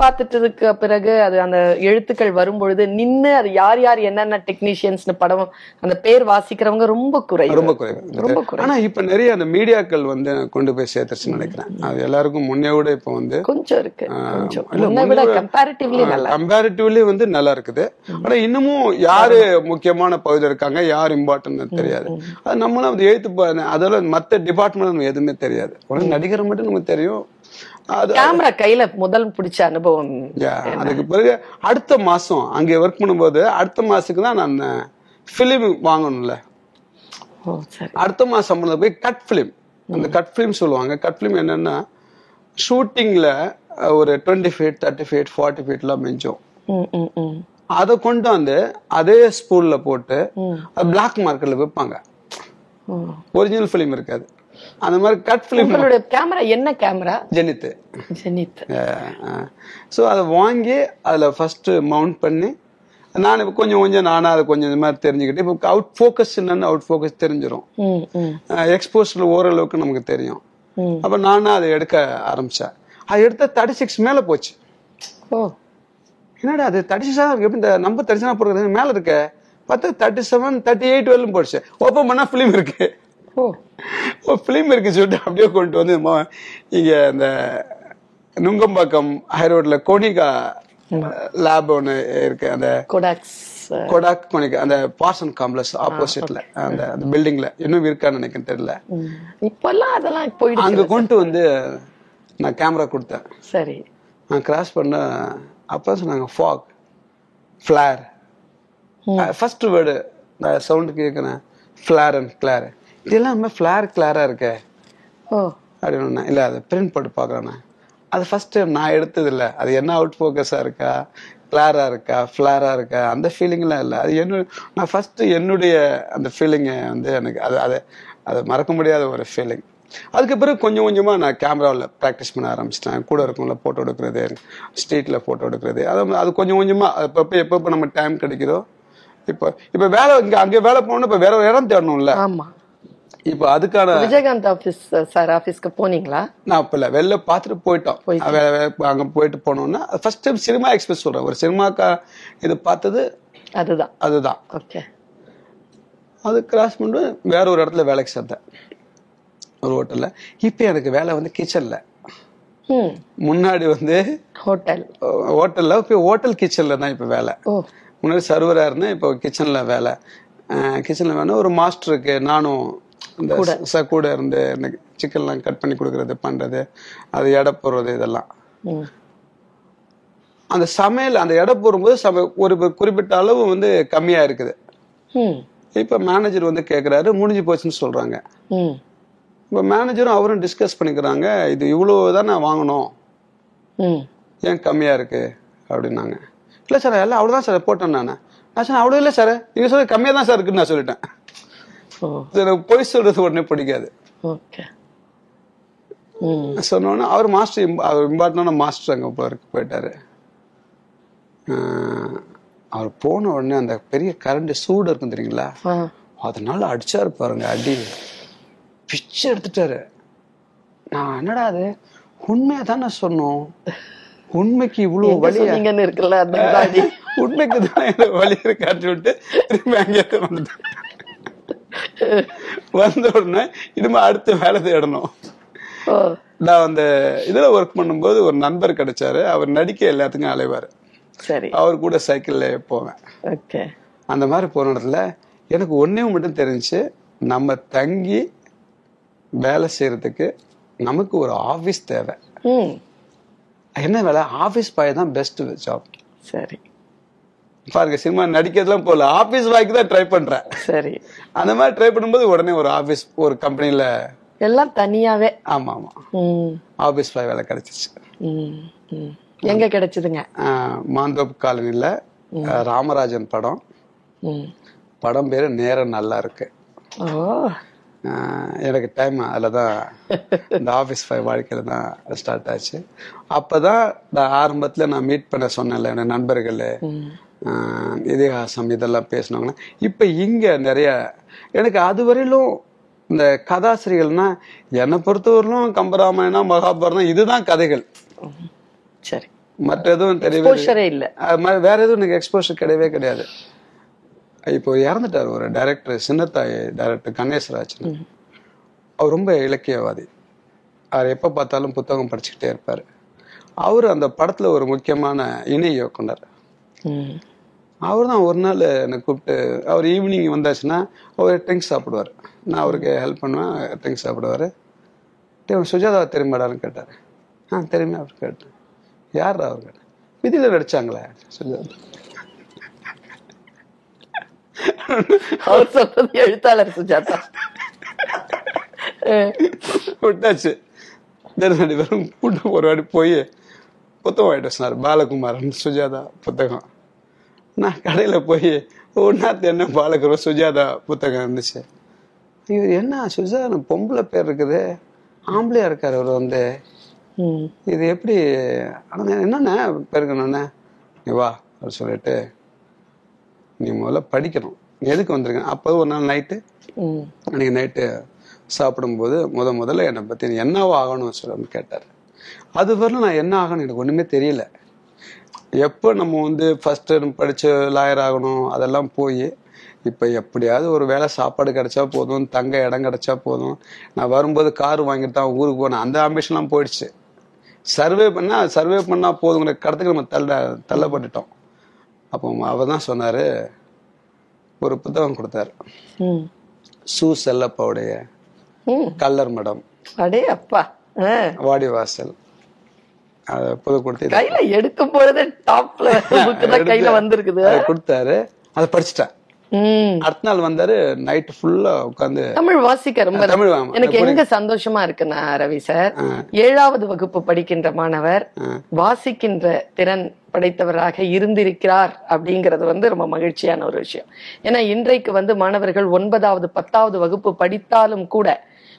பார்த்துட்டதுக்கு பிறகு அது அந்த எழுத்துக்கள் வரும்பொழுது நின்னு அது யார் யார் என்னென்ன டெக்னீஷியன்ஸ்னு படம் அந்த பேர் வாசிக்கிறவங்க ரொம்ப குறைவு. ரொம்ப குறைவு. ரொம்ப குறைவு. ஆனா இப்ப நிறைய அந்த மீடியாக்கள் வந்து கொண்டு போய் சேர்த்துருச்சுன்னு நினைக்கிறேன். அது எல்லாருக்கும் முன்னே விட இப்ப வந்து கொஞ்சம் இருக்கு. கம்பேரிட்டிவ்லி நல்லா கம்பேரிட்டிவ்லி வந்து நல்லா இருக்குது. ஆனா இன்னமும் யாரு முக்கியமான பகுதியில் இருக்காங்க யார் இம்பார்ட்டன்ட் தெரியாது. அது நம்மளும் அது எழுத்து அதெல்லாம் மத்த டிபார்ட்மெண்ட் எதுவுமே தெரியாது. நடிகர் மட்டும் நமக்கு தெரியும் கேமரா கையில முதல் பிடிச்ச அனுபவம் அதுக்கு பிறகு அடுத்த மாசம் அங்கே ஒர்க் பண்ணும்போது அடுத்த மாசத்துக்கு தான் நான் பிலிம் வாங்கணும்ல. அடுத்த மாசம் போய் கட் ஃபிலிம் அந்த கட் ஃபிலிம் சொல்லுவாங்க. கட் ஃபிலிம் என்னன்னா ஷூட்டிங்ல ஒரு twenty feet thirty feet forty ஃபீட்லாம் மிஞ்சும். அதை கொண்டு வந்து அதே ஸ்பூல்ல போட்டு பிளாக் மார்க்கெட்ல விற்பாங்க. ஒரிஜினல் ஃபிலிம் இருக்காது. அந்த மாதிரி கட் ஃபிலிம் உங்களுடைய கேமரா என்ன கேமரா ஜெனித்து ஜெனித் ஸோ அதை வாங்கி அதில் ஃபர்ஸ்ட் மவுண்ட் பண்ணி நான் இப்போ கொஞ்சம் கொஞ்சம் நானும் அதை கொஞ்சம் இந்த மாதிரி தெரிஞ்சுக்கிட்டு இப்போ அவுட் ஃபோக்கஸ் என்னன்னு அவுட் ஃபோக்கஸ் தெரிஞ்சிடும் எக்ஸ்போஸ்டில் ஓரளவுக்கு நமக்கு தெரியும். அப்போ நானும் அதை எடுக்க ஆரம்பிச்சேன். அது எடுத்த தேர்ட்டி சிக்ஸ் மேலே போச்சு. ஓ. என்னடா அது சிக்ஸ் எப்படி இந்த நம்பர் தேர்ட்டி செவன் போடுறது? மேலே இருக்க. பார்த்தா தேர்ட்டி செவன் தேர்ட்டி எயிட் வரலும் போடுச்சு ஓப்பன் பண்ணால் ஃபிலிம் இருக்கு. ஓ. ஓ ஃபிலிம் இருக்கு சொல்லிட்டு அப்படியே கொண்டு வந்து இங்க இந்த நுங்கம்பாக்கம் ஹைரோட்ல கோனிகா லேப் ஒன்று இருக்கு. அந்த கொடாக்ஸ் கொடாக் கோனிகா அந்த பார்சன் காம்ப்ளெக்ஸ் ஆப்போசிட்ல அந்த அந்த பில்டிங்ல இன்னும் இருக்கான்னு நினைக்கிறேன் தெரியல. இப்பெல்லாம் அதெல்லாம் போயிடுச்சு. அங்க கொண்டு வந்து நான் கேமரா கொடுத்தேன். சரி. நான் கிராஸ் பண்ண அப்போ சொன்னாங்க ஃபாக் ஃபிளார் ஃபர்ஸ்ட் வேர்டு நான் சவுண்டு கேட்குறேன் ஃபிளார் அண்ட் கிளார் இதெல்லாம் ஃபிளார் கிளாரா இருக்கே. ஓ. அப்படின்னு இல்லை அதை பிரிண்ட் போட்டு பார்க்குறேன் அது ஃபர்ஸ்ட் டைம் நான் எடுத்தது இல்லை. அது என்ன அவுட் ஃபோக்கஸாக இருக்கா? கிளாரா இருக்கா? ஃப்ளாரா இருக்கா? அந்த ஃபீலிங்லாம் இல்லை. அது என்ன நான் ஃபர்ஸ்ட் என்னுடைய அந்த ஃபீலிங்கை வந்து எனக்கு அது அதை அதை மறக்க முடியாத ஒரு ஃபீலிங் அதுக்கு பிறகு கொஞ்சம் கொஞ்சமாக நான் கேமராவில் ப்ராக்டிஸ் பண்ண ஆரம்பிச்சிட்டேன். கூட இருக்கவங்கள ஃபோட்டோ எடுக்கிறது ஸ்ட்ரீட்டில் ஃபோட்டோ எடுக்கிறது. அது அது கொஞ்சம் கொஞ்சமாக எப்போ எப்போ நம்ம டைம் கிடைக்குதோ இப்போ இப்போ வேலை இங்கே அங்கே வேலை போகணும்னா இப்போ வேற ஒரு இடம் தேடணும்ல. ஆமா. இப்போ அதுக்கான விஜயகாந்த் ஆபீஸ் சார் ஆபீஸ்க்கு போனீங்களா? நான் அப்ப இல்ல வெளில பார்த்துட்டு போயிட்டோம். அங்க போயிட்டு போனோம்னா ஃபர்ஸ்ட் டைம் சினிமா எக்ஸ்பிரஸ் சொல்றேன். ஒரு சினிமாக்கா இது பார்த்தது அதுதான். அதுதான். ஓகே அது கிராஸ் பண்ணிட்டு வேற ஒரு இடத்துல வேலைக்கு சேர்ந்தேன். ஒரு ஹோட்டல்ல. இப்போ எனக்கு வேலை வந்து கிச்சன்ல முன்னாடி வந்து ஹோட்டல். ஹோட்டல்ல இப்போ ஹோட்டல் கிச்சன்ல தான் இப்போ வேலை. ஓ. முன்னாடி சர்வரா இருந்தேன் இப்போ கிச்சன்ல வேலை. கிச்சன்ல வேணும் ஒரு மாஸ்டருக்கு நானும் இந்த கூட. இருந்து எனக்கு சிக்கன்லாம் கட் பண்ணி கொடுக்கறது பண்றது அது எடை போடுறது இதெல்லாம். அந்த சமையல் அந்த எடை போடும்போது சம ஒரு குறிப்பிட்ட அளவு வந்து கம்மியா இருக்குது. இப்ப மேனேஜர் வந்து கேக்குறாரு முடிஞ்சு போச்சுன்னு சொல்றாங்க. ம். இப்ப மேனேஜரும் அவரும் டிஸ்கஸ் பண்ணிக்கிறாங்க இது இவ்வளவு தான் நான் வாங்கணும் ஏன் கம்மியா இருக்கு? அப்படின்னாங்க. இல்ல சார் எல்லாம் அவ்வளவுதான் சார் போட்டேன் நான். நான் சார் அவ்வளவு இல்லை சார். நீங்க சொல்ல கம்மியா தான் சார் இருக்குன்னு நான் சொல்லிட்டேன். எனக்கு பொய் சொல்றது உடனே பிடிக்காது. ஓகே. ம். சொன்னோன்னே அவர் மாஸ்டர் அவர் இம்பார்ட்டன்டான மாஸ்டர் அங்கே போயிருக்கு போயிட்டாரு. அவர் போன உடனே அந்த பெரிய கரண்ட் சூடு இருக்கும் தெரியுங்களா? அதனால அடிச்சாரு பாருங்க அடி. பிச்சு எடுத்துட்டாரு. நான் என்னடா அது? உண்மையா தானே சொன்னோம். உண்மைக்கு இவ்வளவு சொன்னீங்கன்னு இருக்குல்ல உண்மைக்கு தான் வலி இருக்கான்னு சொல்லிட்டு திரும்பி அங்கே வந்துட்டேன். வந்த உடனே இனிமே அடுத்த வேலை தேடணும். நான் அந்த இதுல ஒர்க் பண்ணும்போது ஒரு நண்பர் கிடைச்சாரு. அவர் நடிக்க எல்லாத்துக்கும் அலைவாரு. சரி. அவர் கூட சைக்கிள்ல போவேன். அந்த மாதிரி போன இடத்துல எனக்கு ஒன்னே மட்டும் தெரிஞ்சுச்சு நம்ம தங்கி வேலை செய்யறதுக்கு நமக்கு ஒரு ஆபீஸ் தேவை. என்ன வேலை? ஆபீஸ் பாய் தான் பெஸ்ட் ஜாப் சரி. பாருங்க சினிமா நடிக்கிறதுலாம் போல ஆபீஸ் பாய்க்கு தான் ட்ரை பண்றேன். சரி. அந்த மாதிரி ட்ரை பண்ணும்போது உடனே ஒரு ஆபீஸ் ஒரு கம்பெனில எல்லாம் தனியாவே. ஆமா ஆமா. ம். ஆபீஸ் பாய் வேலை கிடைச்சிச்சு. எங்க கிடைச்சதுங்க? ஆஹ் மாந்தோப்பு காலனில ராமராஜன் படம். படம் பேரு நேரம் நல்லா இருக்கு. எனக்கு டைம் அதில் தான் இந்த ஆஃபீஸ் ஃபைவ் வாழ்க்கையில் தான் ஸ்டார்ட் ஆச்சு. அப்போ தான் நான் ஆரம்பத்தில் நான் மீட் பண்ண சொன்னேன்ல என் நண்பர்கள். இதிகாசம் இதெல்லாம் பேசினவங்க இப்போ இங்கே நிறைய எனக்கு அது வரையிலும் இந்த கதாசிரியர்கள்னா என்னை பொறுத்தவரையிலும் கம்பராமாயணம் மகாபாரதம் இதுதான் கதைகள். சரி. மற்ற எதுவும் தெரியவே இல்ல. அது மாதிரி வேற எதுவும் எனக்கு எக்ஸ்போஷர் கிடையவே கிடையாது. இப்போ இறந்துட்டார் ஒரு டைரக்டர் சின்னத்தாய் டைரக்டர் கணேசராஜன். அவர் ரொம்ப இலக்கியவாதி. அவர் எப்போ பார்த்தாலும் புத்தகம் படிச்சுக்கிட்டே இருப்பார். அவர் அந்த படத்துல ஒரு முக்கியமான இணை இயக்குனர். அவர் தான் ஒரு நாள் என்னை கூப்பிட்டு அவர் ஈவினிங் வந்தாச்சுன்னா அவர் ட்ரிங்க்ஸ் சாப்பிடுவார். நான் அவருக்கு ஹெல்ப் பண்ணுவேன் ட்ரிங்க்ஸ் சாப்பிடுவார். சுஜாதாவை தெரியுமாடான்னு கேட்டார். ஆ தெரியுமே அவர் கேட்டேன். யார் அவர்? கேட்டேன் விதியில் நடிச்சாங்களே சுஜாதா. அவர் சொல்றது எழுத்தாளர் சுஜாதா. விட்டாச்சு. தெரு ரெண்டு பேரும் கூட்டு ஒரு வாட்டி போய் புத்தகம் வாங்கிட்டு சொன்னார். பாலகுமாரன் சுஜாதா புத்தகம். நான் கடையில் போய் ஒன்னாத்து என்ன பாலகுமார் சுஜாதா புத்தகம்? இருந்துச்சு. இவர் என்ன சுஜாதா பொம்பளை பேர் இருக்குது. ஆம்பளையா இருக்காரு அவர் வந்து. ம். இது எப்படி ஆனால் என்னண்ணே பெருக்கணுண்ணே நீ வா அப்படின்னு சொல்லிட்டு நீ முதல்ல படிக்கணும். எதுக்கு வந்திருக்க? அப்போ ஒரு நாள் நைட்டு. அன்னைக்கு நைட்டு சாப்பிடும்போது முத முதல்ல என்னை பற்றி என்னவா ஆகணும்னு சொல்லி கேட்டார். அது வரலும் நான் என்ன ஆகணும் எனக்கு ஒன்றுமே தெரியல. எப்போ நம்ம வந்து ஃபர்ஸ்ட் படிச்சு லாயர் ஆகணும் அதெல்லாம் போய் இப்போ எப்படியாவது ஒரு வேளை சாப்பாடு கிடைச்சா போதும் தங்க இடம் கிடைச்சா போதும். நான் வரும்போது கார் வாங்கிட்டு தான் ஊருக்கு போனேன். அந்த ஆம்பிஷன்லாம் போயிடுச்சு. சர்வே பண்ணா சர்வே பண்ணா போதுங்கிற கடத்துக்கு நம்ம தள்ள தள்ளப்பட்டுட்டோம். அப்போ அவர் தான் சொன்னாரு ஒரு புத்தகம் கொடுத்தாரு. சு செல்லப்பாவுடைய. கல்லர் மடம். அடே அப்பா. அஹ், வாடிவாசல். அதை புது கொடுத்து கையில எடுக்கும் பொழுது டாப்ல கையில வந்திருக்குது. அதை கொடுத்தாரு. அதை படிச்சுட்டேன். அடுத்த நாள் வந்தாரு நைட் ஃபுல்லா உட்காந்து தமிழ் வாசிக்க ரொம்ப தமிழ். எனக்கு எங்க சந்தோஷமா இருக்குன்னா ரவி சார் ஏழாவது வகுப்பு படிக்கின்ற மாணவர் வாசிக்கின்ற திறன் படைத்தவராக இருந்திருக்கிறார் அப்படிங்கிறது வந்து ரொம்ப மகிழ்ச்சியான ஒரு விஷயம். ஏன்னா இன்றைக்கு வந்து மாணவர்கள் ஒன்பதாவது பத்தாவது வகுப்பு படித்தாலும் கூட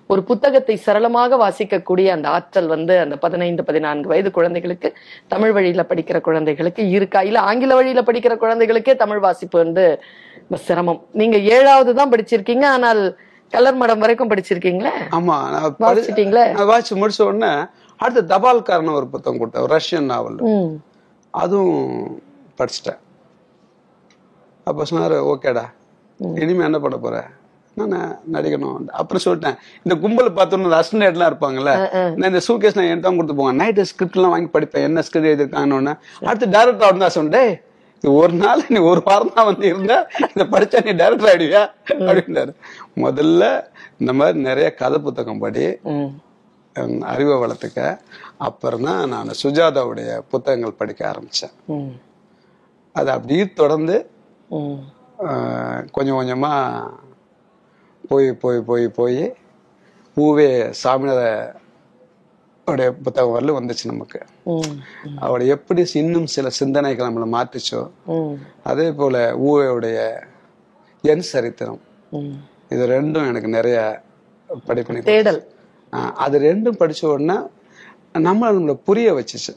ஒரு புத்தகத்தை சரளமாக வாசிக்கக்கூடிய அந்த ஆற்றல் வந்து அந்த பதினைந்து பதினான்கு வயது குழந்தைகளுக்கு தமிழ் வழியில படிக்கிற குழந்தைகளுக்கு இருக்கா? இல்ல ஆங்கில வழியில படிக்கிற குழந்தைகளுக்கே தமிழ் வாசிப்பு வந்து ரொம்ப சிரமம். நீங்க ஏழாவது தான் படிச்சிருக்கீங்க ஆனால் கலர் மடம் வரைக்கும் படிச்சிருக்கீங்களா? ஆமா வாசிச்சிட்டீங்களே? வாசிச்சு முடிச்ச உடனே அடுத்து தபால்காரன் ஒரு புத்தகம் கொடுத்தேன் ரஷ்யன் நாவல். அதுவும் படிச்சிட்டேன். அப்ப சொன்னாரு ஓகேடா இனிமே என்ன பண்ண போற? நான் நடிக்கணும் அப்புறம் சொல்லிட்டேன் இந்த கும்பல் பார்த்தோன்னு அசிஸ்டன்ட்லாம் இருப்பாங்கல்ல நான் இந்த சூகேஸ் நான் என்கிட்ட கொடுத்து போங்க நைட்டு ஸ்கிரிப்ட் எல்லாம் வாங்கி படிப்பேன் என்ன ஸ்கிரிப்ட் எழுதிருக்காங்கன்னு அடுத்து டேரக்டர் வந்து சொன்னேன் "டேய், இது ஒரு நாள் நீ ஒரு வாரம் தான் வந்து இருந்தா இதை படிச்சா நீ டேரக்டர் ஆயிடுவியா? அப்படின்னாரு. முதல்ல இந்த மாதிரி நிறைய கதை புத்தகம் படி அறிவை வளர்த்துக்க. அப்புறம் தான் நான் சுஜாதாவுடைய புத்தகங்கள் படிக்க ஆரம்பிச்சேன். அது அப்படியே தொடர்ந்து கொஞ்சம் கொஞ்சமா போய் போய் போய் போய் ஊவே சாமிநாத புத்தகம் வரலும் வந்துச்சு நமக்கு. அவளை எப்படி இன்னும் சில சிந்தனைகள் நம்மளை மாத்துச்சோ ம். அதே போல ஊவேவுடைய என் சரித்திரம். இது ரெண்டும் எனக்கு நிறைய படிப்பினை தேடல். அது ரெண்டும் படிச்ச உடனே நம்மள நம்மளை புரிய வச்சுச்சு.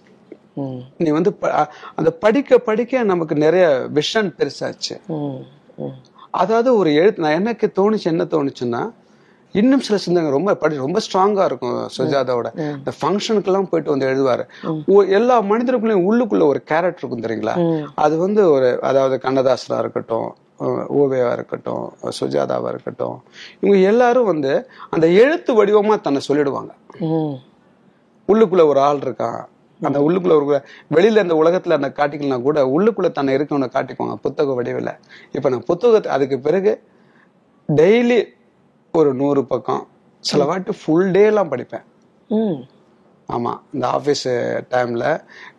நீ வந்து அந்த படிக்க படிக்க நமக்கு நிறைய விஷன் பெருசாச்சு. அதாவது ஒரு எழுத்து நான் எனக்கு தோணுச்சு என்ன தோணுச்சுன்னா இன்னும் சில சிந்தனை ரொம்ப படி ரொம்ப ஸ்ட்ராங்கா இருக்கும் சுஜாதாவோட. இந்த ஃபங்க்ஷனுக்கெல்லாம் போயிட்டு வந்து எழுதுவாரு. எல்லா மனிதருக்குள்ளயும் உள்ளுக்குள்ள ஒரு கேரக்டர் இருக்கும் தெரியுங்களா? அது வந்து ஒரு அதாவது கண்ணதாசரா இருக்கட்டும் அஹ் ஓவியாவா இருக்கட்டும் சுஜாதாவா இருக்கட்டும் இவங்க எல்லாரும் வந்து அந்த எழுத்து வடிவமா தன்னை சொல்லிடுவாங்க. உள்ளுக்குள்ள ஒரு ஆள் இருக்கான். அந்த உள்ளுக்குள்ள ஒரு வெளியில இந்த உலகத்துல அந்த காட்டிக்கலாம் கூட உள்ளுக்குள்ள தன்னை இருக்கவனை காட்டிக்குவாங்க புத்தக வடிவில். இப்ப நான் புத்தகத்தை அதுக்கு பிறகு டெய்லி ஒரு நூறு பக்கம். சில வாட்டி ஃபுல் டே எல்லாம் படிப்பேன். ம். ஆமா இந்த ஆபீஸ் டைம்ல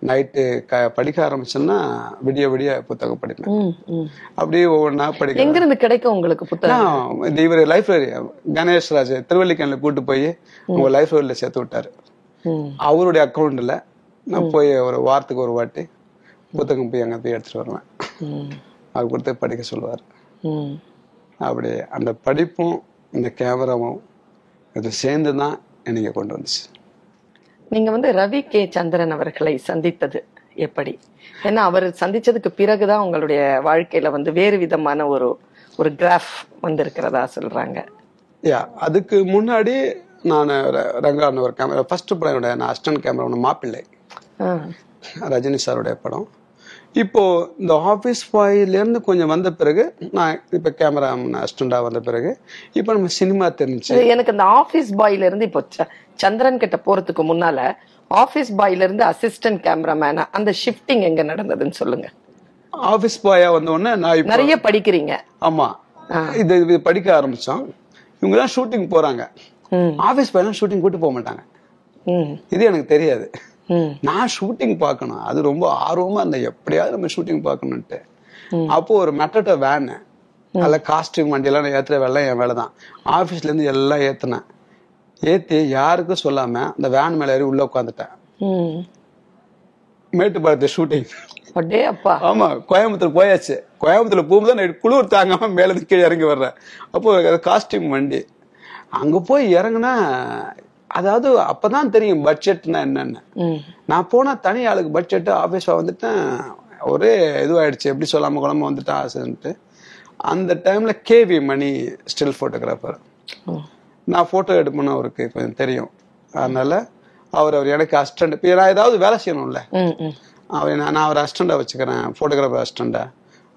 நைட்டு க படிக்க ஆரம்பிச்சேன்னா விடிய விடிய புத்தகம் படிப்பேன். அப்படியே ஒவ்வொன்றா படிக்க எங்க இருந்து கிடைக்கும் உங்களுக்கு புத்தகம்? இந்த இவர் லைப்ரரி கணேஷ்ராஜ் திருவல்லிக்கேணில கூட்டு போய் உங்க லைப்ரரியில சேர்த்து விட்டாரு. அவருடைய அக்கௌண்ட்ல நான் போய் ஒரு வாரத்துக்கு ஒரு வாட்டி புத்தகம் போய் அங்க போய் எடுத்துட்டு வருவேன். அவர் கொடுத்து படிக்க சொல்லுவார். அப்படி அந்த படிப்பும் இந்த கேமராவும் இது சேர்ந்து தான் என்னைக்கு கொண்டு வந்துச்சு. நீங்க வந்து ரவி கே சந்திரன் அவர்களை சந்தித்தது எப்படி? ஏன்னா அவர் சந்திச்சதுக்கு பிறகுதான் உங்களுடைய வாழ்க்கையில வந்து வேறு விதமான ஒரு ஒரு கிராஃப் வந்திருக்கிறதா சொல்றாங்க. யா அதுக்கு முன்னாடி நான் ரங்கான ஒரு கேமரா ஃபர்ஸ்ட் படம் என்னோட நான் அஸ்டன் கேமரா ஒன்று மாப்பிள்ளை. ரஜினி சாருடைய படம். இப்போ இந்த ஆஃபீஸ் பாயிலேருந்து கொஞ்சம் வந்த பிறகு நான் இப்போ கேமரா அசிஸ்டண்டா வந்த பிறகு இப்போ நம்ம சினிமா தெரிஞ்சு எனக்கு இந்த ஆபீஸ் பாய்ல இருந்து இப்போ சந்திரன் கிட்ட போறதுக்கு முன்னால ஆபீஸ் பாய்ல இருந்து அசிஸ்டன்ட் கேமராமேனா அந்த ஷிஃப்டிங் எங்க நடந்ததுன்னு சொல்லுங்க. ஆஃபீஸ் பாயா வந்த உடனே நான் நிறைய படிக்கிறீங்க. ஆமா. இது இது படிக்க ஆரம்பிச்சோம். இவங்க தான் ஷூட்டிங் போறாங்க. ம். ஆஃபீஸ் பாயெல்லாம் ஷூட்டிங் கூட்டு போக மாட்டாங்க. இது எனக்கு தெரியாது. நான் ஷூட்டிங் பார்க்கணும். அது ரொம்ப ஆர்வமா இருந்தேன். எப்படியாவது நம்ம ஷூட்டிங் பார்க்கணுன்ட்டு அப்போ ஒரு மெட்டட்ட வேனு அதில் காஸ்டியூம் வண்டியெல்லாம் நான் ஏத்துற வேலை என் வேலை தான். ஆஃபீஸ்ல இருந்து எல்லாம் ஏத்துனேன். ஏத்தி யாருக்கும் சொல்லாம அந்த வேன் மேல ஏறி உள்ள உட்காந்துட்டேன் மேட்டுப்பாளையத்து ஷூட்டிங் அப்பா ஆமா கோயம்புத்தூர் போயாச்சு. கோயம்புத்தூர்ல போகும்போது நான் குளிர் தாங்காம மேல இருந்து கீழே இறங்கி வர்றேன். அப்போ காஸ்டியூம் வண்டி. அங்க போய் இறங்குனா அதாவது அப்பதான் தெரியும் பட்ஜெட்னா என்னன்னு. நான் போனா தனி ஆளுக்கு பட்ஜெட் ஆஃபீஸில் வந்துட்டேன். ஒரே இதுவாயிடுச்சு. எப்படி சொல்லாம குழம்பு வந்துட்டேன் ஆசைன்ட்டு. அந்த டைம்ல K V Mani still photographer. நான் ஃபோட்டோ எடுப்பேன்னு அவருக்கு கொஞ்சம் தெரியும். அதனால அவர் அவர் எனக்கு அசிஸ்டண்ட் இப்போ நான் ஏதாவது வேலை செய்யணும்ல. அவர் நான் அவர் அசிஸ்டண்டாக வச்சுக்கிறேன். ஃபோட்டோகிராஃபர் அசிஸ்டண்டா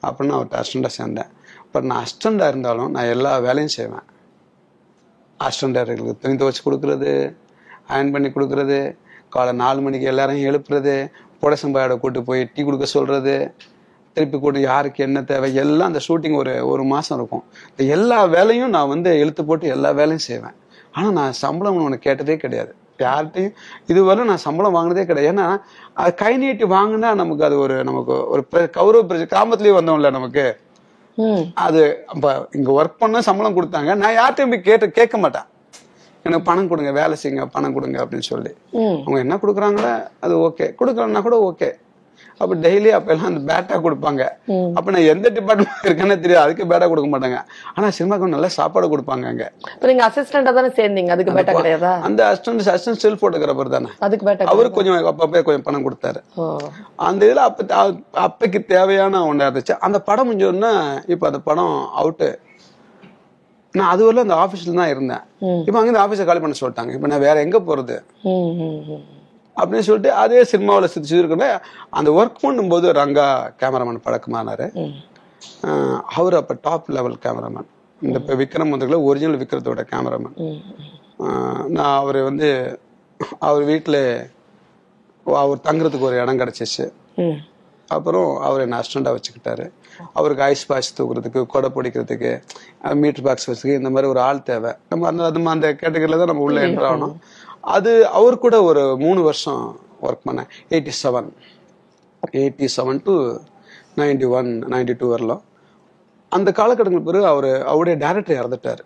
அப்படின்னு அவர்கிட்ட அசிஸ்டண்டாக சேர்ந்தேன். பட் நான் அசிஸ்டண்டாக இருந்தாலும் நான் எல்லா வேலையும் செய்வேன். அசிஸ்டண்டாக துணி துவைச்சி கொடுக்குறது அயன் பண்ணி கொடுக்குறது காலை நாலு மணிக்கு எல்லாரையும் எழுப்புறது புடசம்பாயோட கூட்டு போய் டீ கொடுக்க சொல்கிறது திருப்பி கூட்டு யாருக்கு என்ன தேவை எல்லாம் அந்த ஷூட்டிங் ஒரு ஒரு மாதம் இருக்கும். இந்த எல்லா வேலையும் நான் வந்து இழுத்து போட்டு எல்லா வேலையும் செய்வேன். ஆனால் நான் சம்பளம் ஒன்று கேட்டதே கிடையாது. யார்கிட்டையும் இதுவரை நான் சம்பளம் வாங்கினதே கிடையாது. ஏன்னா அது கை நீட்டி வாங்கினா நமக்கு அது ஒரு நமக்கு ஒரு கௌரவ பிரச்சனை கிராமத்துலேயே வந்தோம்ல நமக்கு. அது அப்ப இங்க ஒர்க் பண்ண சம்பளம் கொடுத்தாங்க. நான் யார்கிட்டயும் போய் கேட்டு கேட்க மாட்டேன். எனக்கு பணம் கொடுங்க வேலை செய்யுங்க பணம் கொடுங்க அப்படின்னு சொல்லி. அவங்க என்ன கொடுக்குறாங்களோ அது ஓகே கொடுக்கலன்னா கூட ஓகே அப்ப டெய்லி அப்ப எல்லாம் அந்த பேட்டா கொடுப்பாங்க. அப்ப நான் எந்த டிபார்ட்மெண்ட் இருக்கேன்னு தெரியாது. அதுக்கு பேட்டா கொடுக்க மாட்டாங்க. ஆனா சினிமாக்கு நல்ல சாப்பாடு கொடுப்பாங்க அங்க. இப்போ நீங்க அசிஸ்டண்டா தானே சேர்ந்தீங்க? அதுக்கு பேட்டா கிடையாதா? அந்த அசிஸ்டன்ட் அசிஸ்டன்ட் ஸ்டில் போட்டோகிராஃபர் தானே. அதுக்கு பேட்டா அவரு கொஞ்சம் அப்பப்பே கொஞ்சம் பணம் கொடுத்தாரு. அந்த இதுல அப்ப அப்பைக்கு தேவையான ஒண்ணா இருந்துச்சு. அந்த படம் முடிஞ்சோன்னா இப்ப அந்த படம் அவுட்டு நான் அது வரல அந்த ஆபீஸ்ல தான் இருந்தேன். இப்ப அங்க இந்த ஆபீஸை காலி பண்ண சொல்லிட்டாங்க. இப்ப நான் வேற எங்க போறது? அப்படின்னு சொல்லிட்டு அதே சினிமாவில் சுற்றி சுற்றி அந்த ஒர்க் பண்ணும்போது ரங்கா கேமராமேன் பழக்கமானாரு. அவர் அப்ப டாப் லெவல் கேமராமேன் இந்த இப்போ விக்ரம் வந்துக்கல ஒரிஜினல் விக்ரத்தோட கேமராமேன் நான் அவர் வந்து அவர் வீட்டில் அவர் தங்குறதுக்கு ஒரு இடம் கிடைச்சிச்சு. அப்புறம் அவர் என்ன அசிஸ்டண்டாக வச்சுக்கிட்டாரு. அவருக்கு ஐஸ் பாய்ஸ் தூக்குறதுக்கு கொடை பிடிக்கிறதுக்கு மீட்டர் பாக்ஸ் வச்சுக்கு இந்த மாதிரி ஒரு ஆள் தேவை. நம்ம அந்த அது அந்த கேட்டகரியில் தான் நம்ம உள்ள என்ட்ரு ஆகணும். அது அவர் கூட ஒரு மூணு வருஷம் ஒர்க் பண்ணேன். Eighty seven eighty seven to ninety one ninety two வரலாம். அந்த காலகட்டங்களுக்கு பிறகு அவர் அவருடைய டேரக்டர் இறந்துட்டார்.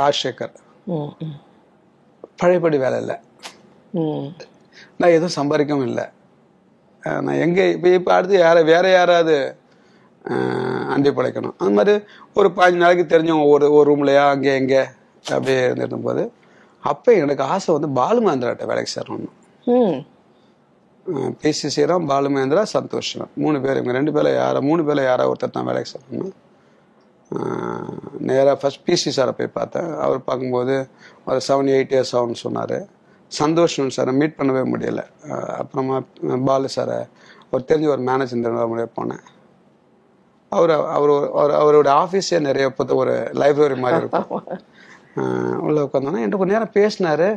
ராஜசேகர். பழையபடி வேலை இல்லை. நான் எதுவும் சம்பாதிக்கவும் இல்லை. நான் எங்கே இப்போ இப்போ அடுத்து யார வேற யாராவது அண்டி படைக்கணும். அந்த மாதிரி ஒரு பதினஞ்சு நாளைக்கு தெரிஞ்சவங்க ஒரு ஒரு ரூம்லையா அங்கே எங்கே அப்படியே இருந்துட்டு போது அப்போ எனக்கு ஆசை வந்து பாலுமேந்திராட்ட வேலைக்கு சேரணும் பிசி ஸ்ரீராம் பாலுமேந்திரா சந்தோஷ் மூணு பேர் இவங்க ரெண்டு பேர்ல யாரா மூணு பேர்ல யாரா ஒருத்தர் தான் வேலைக்கு சேரணும் நேராக ஃபர்ஸ்ட் பிசி சாரை போய் பார்த்தேன். அவர் பார்க்கும்போது ஒரு செவன் எயிட் இயர்ஸ் ஆகும்னு சொன்னார். சந்தோஷ் சாரை மீட் பண்ணவே முடியல. அப்புறமா பாலு சாரை ஒரு தெரிஞ்ச ஒரு மேனேஜர் முடிய போனேன். அவர் அவர் அவர் அவரோட ஆஃபீஸே நிறைய இப்போ ஒரு லைப்ரரி மாதிரி இருக்கும். உள்ள உட்காந்தோன்னா என்கிட்ட கொஞ்ச நேரம் பேசினாரு.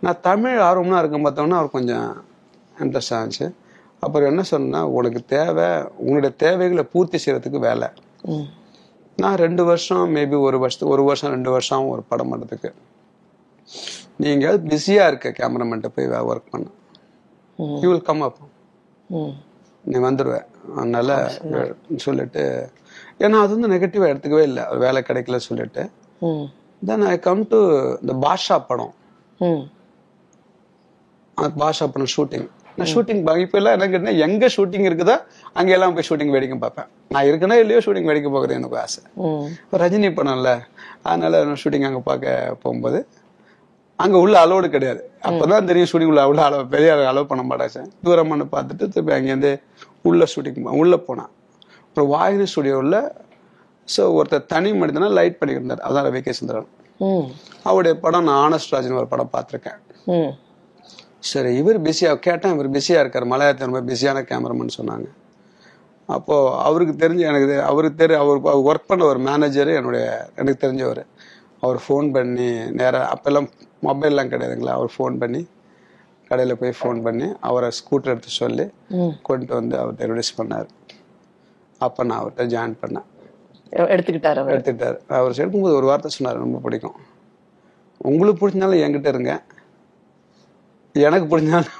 நான் தமிழ் ஆர்வம்னா இருக்கும் பார்த்தோன்னா அவர் கொஞ்சம் இன்ட்ரெஸ்ட் ஆச்சு அப்புறம் என்ன சொன்னா உனக்கு தேவை உன்னுடைய தேவைகளை பூர்த்தி செய்யறதுக்கு வேலை. நான் ரெண்டு வருஷம் மேபி ஒரு வருஷத்துக்கு ஒரு வருஷம் ரெண்டு வருஷம் ஒரு படம் பண்ணுறதுக்கு நீ எங்கேயாவது பிஸியாக இருக்க கேமராமேன்ட்ட போய் ஒர்க் பண்ண. யூ வில் கம் அப் நீ வந்துடுவ அதனால சொல்லிட்டு ஏன்னா அது வந்து நெகட்டிவாக எடுத்துக்கவே இல்லை. வேலை கிடைக்கல சொல்லிட்டு. தென் ஐ கம் டு இந்த பாஷா படம் பாஷா படம் ஷூட்டிங் நான் ஷூட்டிங் இப்போ எல்லாம் என்ன கேட்டீங்கன்னா எங்க ஷூட்டிங் இருக்குதோ அங்க எல்லாம் போய் ஷூட்டிங் வேடிக்கை பார்ப்பேன். நான் இருக்கனோ இல்லையோ ஷூட்டிங் வேடிக்கை பார்க்குறது எனக்கு ஆசை. இப்ப ரஜினி படம்ல அதனால ஷூட்டிங் அங்க பார்க்க போகும்போது அங்க உள்ள அலோடு கிடையாது. அப்பதான் தெரியும் ஷூட்டிங் உள்ள உள்ள அளவு பெரிய அலோவ் பண்ண மாட்டாச்சு தூரமான பார்த்துட்டு திருப்பி அங்கேருந்து உள்ள ஷூட்டிங் உள்ள போனான். அப்புறம் வாகினி ஸ்டுடியோவில் ஸோ ஒருத்தர் தனி மனிதனா லைட் பண்ணியிருந்தார். அதான் வி கே சுந்தரன். ம். அவருடைய படம் நான் ஆனஸ்ட் ராஜன் ஒரு படம் பார்த்துருக்கேன். சரி இவர் பிஸியாக கேட்டேன் இவர் பிஸியாக இருக்கார். மலையாளத்தில் ரொம்ப பிஸியான கேமராமேன் சொன்னாங்க. அப்போது அவருக்கு தெரிஞ்ச எனக்கு அவருக்கு தெரி அவர் ஒர்க் பண்ண ஒரு மேனேஜர் என்னுடைய எனக்கு தெரிஞ்சவர். அவர் ஃபோன் பண்ணி நேராக அப்போல்லாம் மொபைல்லாம் கிடையாதுங்களா? அவர் ஃபோன் பண்ணி கடையில் போய் ஃபோன் பண்ணி அவரை ஸ்கூட்டர் எடுத்து சொல்லி. கொண்டு வந்து அவர்கிட்ட ரிலீஸ் பண்ணார். அப்போ நான் அவர்கிட்ட ஜாயின் பண்ணேன். எடுத்துக்கிட்டாரு அவர். எடுத்துக்கிட்டார். அவர் எடுக்கும்போது ஒரு வார்த்தை சொன்னார் ரொம்ப பிடிக்கும். உங்களுக்கு பிடிச்சாலும் என்கிட்ட இருங்க. எனக்கு பிடிச்சாலும்